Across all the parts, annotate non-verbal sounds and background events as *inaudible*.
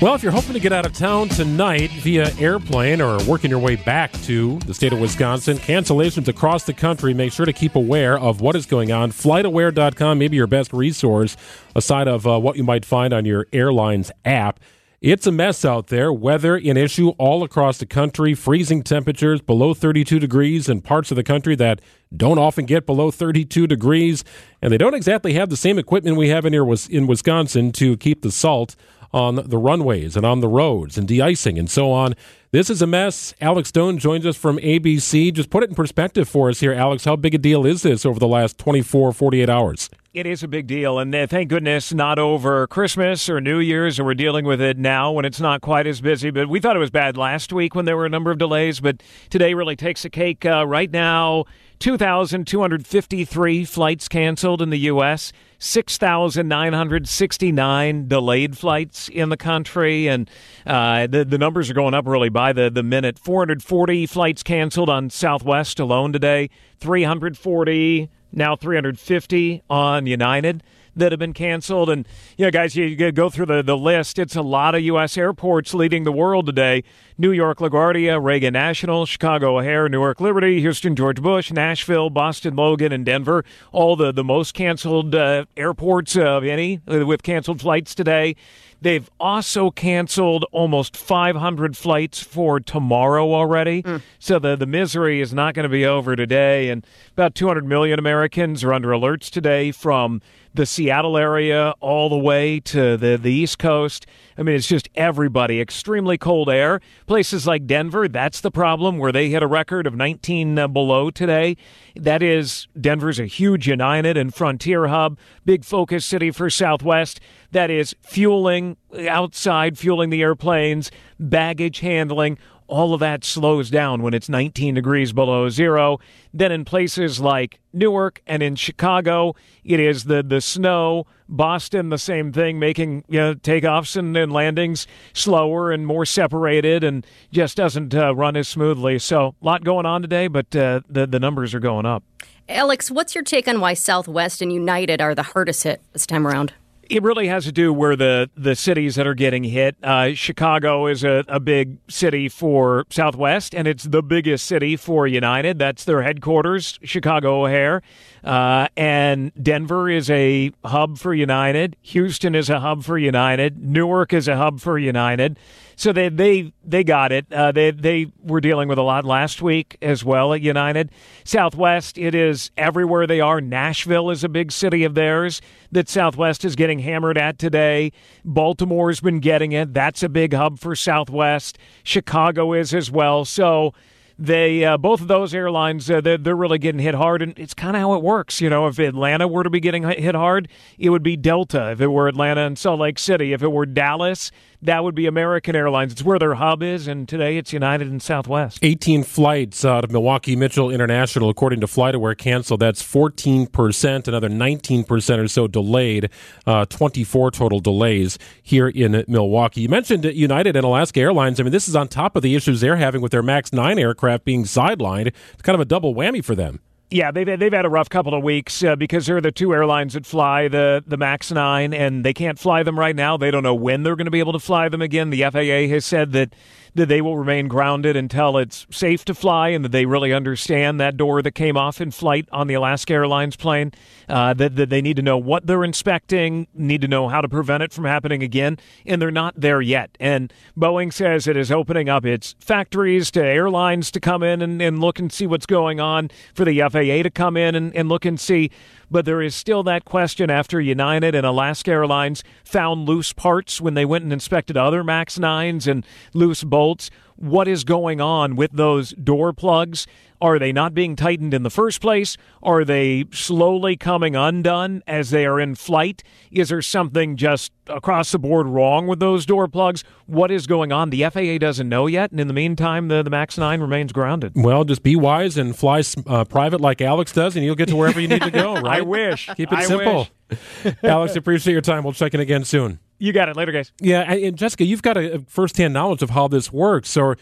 Well, if you're hoping to get out of town tonight via airplane or working your way back to the state of Wisconsin, cancellations across the country, make sure to keep aware of what is going on. FlightAware.com may be your best resource aside of uh, what you might find on your airline's app. It's a mess out there. Weather an issue all across the country. Freezing temperatures below 32 degrees in parts of the country that don't often get below 32 degrees. And they don't exactly have the same equipment we have in here in Wisconsin to keep the salt on the runways and on the roads and de-icing and so on. This is a mess. Alex Stone joins us from ABC. Just put it in perspective for us here, Alex. How big a deal is this over the last 24, 48 hours? It is a big deal, and uh, thank goodness not over Christmas or New Year's, and we're dealing with it now when it's not quite as busy. But we thought it was bad last week when there were a number of delays, but today really takes a cake. Uh, right now, 2,253 flights canceled in the U.S., 6,969 delayed flights in the country, and uh, the, the numbers are going up really by the, the minute. 440 flights canceled on Southwest alone today, 340 now 350 on United that have been canceled. And, you know, guys, you go through the, the list. It's a lot of U.S. airports leading the world today New York LaGuardia, Reagan National, Chicago O'Hare, Newark Liberty, Houston George Bush, Nashville, Boston Logan, and Denver. All the, the most canceled uh, airports of any with canceled flights today. They've also canceled almost 500 flights for tomorrow already. Mm. So the, the misery is not going to be over today. And about 200 million Americans are under alerts today from the Seattle area all the way to the, the East Coast. I mean, it's just everybody. Extremely cold air. Places like Denver, that's the problem, where they hit a record of 19 uh, below today. That is, Denver's a huge United and Frontier hub, big focus city for Southwest. That is fueling outside, fueling the airplanes, baggage handling all of that slows down when it's 19 degrees below zero. Then in places like Newark and in Chicago, it is the, the snow. Boston, the same thing, making you know, takeoffs and, and landings slower and more separated and just doesn't uh, run as smoothly. So, a lot going on today, but uh, the, the numbers are going up. Alex, what's your take on why Southwest and United are the hardest hit this time around? It really has to do where the, the cities that are getting hit. Uh, Chicago is a, a big city for Southwest, and it's the biggest city for United. That's their headquarters, Chicago O'Hare. Uh, and Denver is a hub for United. Houston is a hub for United. Newark is a hub for United. So they they they got it. Uh, they they were dealing with a lot last week as well at United. Southwest, it is everywhere they are. Nashville is a big city of theirs that Southwest is getting hammered at today. Baltimore's been getting it. That's a big hub for Southwest. Chicago is as well. So they uh, both of those airlines uh, they're, they're, really getting hit hard and it's kind of how it works you know if atlanta were to be getting hit hard it would be delta if it were atlanta and salt lake city if it were dallas that would be American Airlines. It's where their hub is, and today it's United and Southwest. 18 flights out of Milwaukee Mitchell International, according to FlightAware, canceled. That's 14%, another 19% or so delayed, uh, 24 total delays here in Milwaukee. You mentioned United and Alaska Airlines. I mean, this is on top of the issues they're having with their MAX 9 aircraft being sidelined. It's kind of a double whammy for them. Yeah, they've they've had a rough couple of weeks uh, because they're the two airlines that fly the the Max Nine, and they can't fly them right now. They don't know when they're going to be able to fly them again. The FAA has said that that they will remain grounded until it's safe to fly and that they really understand that door that came off in flight on the Alaska Airlines plane. Uh, that, that they need to know what they're inspecting, need to know how to prevent it from happening again, and they're not there yet. And Boeing says it is opening up its factories to airlines to come in and, and look and see what's going on, for the FAA to come in and, and look and see but there is still that question after United and Alaska Airlines found loose parts when they went and inspected other MAX 9s and loose bolts. What is going on with those door plugs? Are they not being tightened in the first place? Are they slowly coming undone as they are in flight? Is there something just across the board wrong with those door plugs? What is going on? The FAA doesn't know yet, and in the meantime, the, the MAX 9 remains grounded. Well, just be wise and fly uh, private like Alex does, and you'll get to wherever you need to go, *laughs* right? I wish. Keep it I simple. *laughs* Alex, appreciate your time. We'll check in again soon. You got it. Later, guys. Yeah, and Jessica, you've got a firsthand knowledge of how this works. So,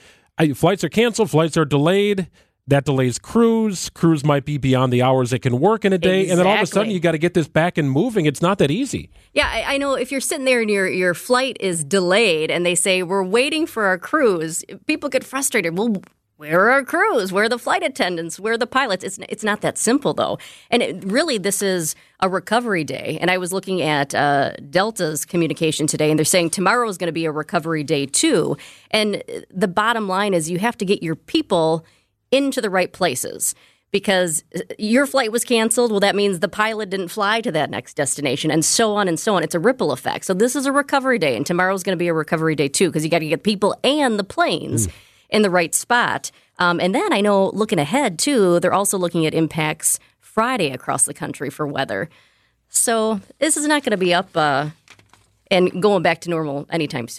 flights are canceled, flights are delayed that delays crews. Crews might be beyond the hours they can work in a day, and then all of a sudden you got to get this back and moving. It's not that easy. Yeah, I, I know if you're sitting there and your your flight is delayed and they say we're waiting for our crews, people get frustrated. Well, where are our crews? Where are the flight attendants? Where are the pilots? It's it's not that simple though. And it, really, this is a recovery day. And I was looking at uh, Delta's communication today, and they're saying tomorrow is going to be a recovery day too. And the bottom line is you have to get your people into the right places because uh, your flight was canceled. Well, that means the pilot didn't fly to that next destination, and so on and so on. It's a ripple effect. So, this is a recovery day, and tomorrow's going to be a recovery day too because you got to get people and the planes in the right spot. Um, and then I know looking ahead too, they're also looking at impacts Friday across the country for weather. So, this is not going to be up uh, and going back to normal anytime soon.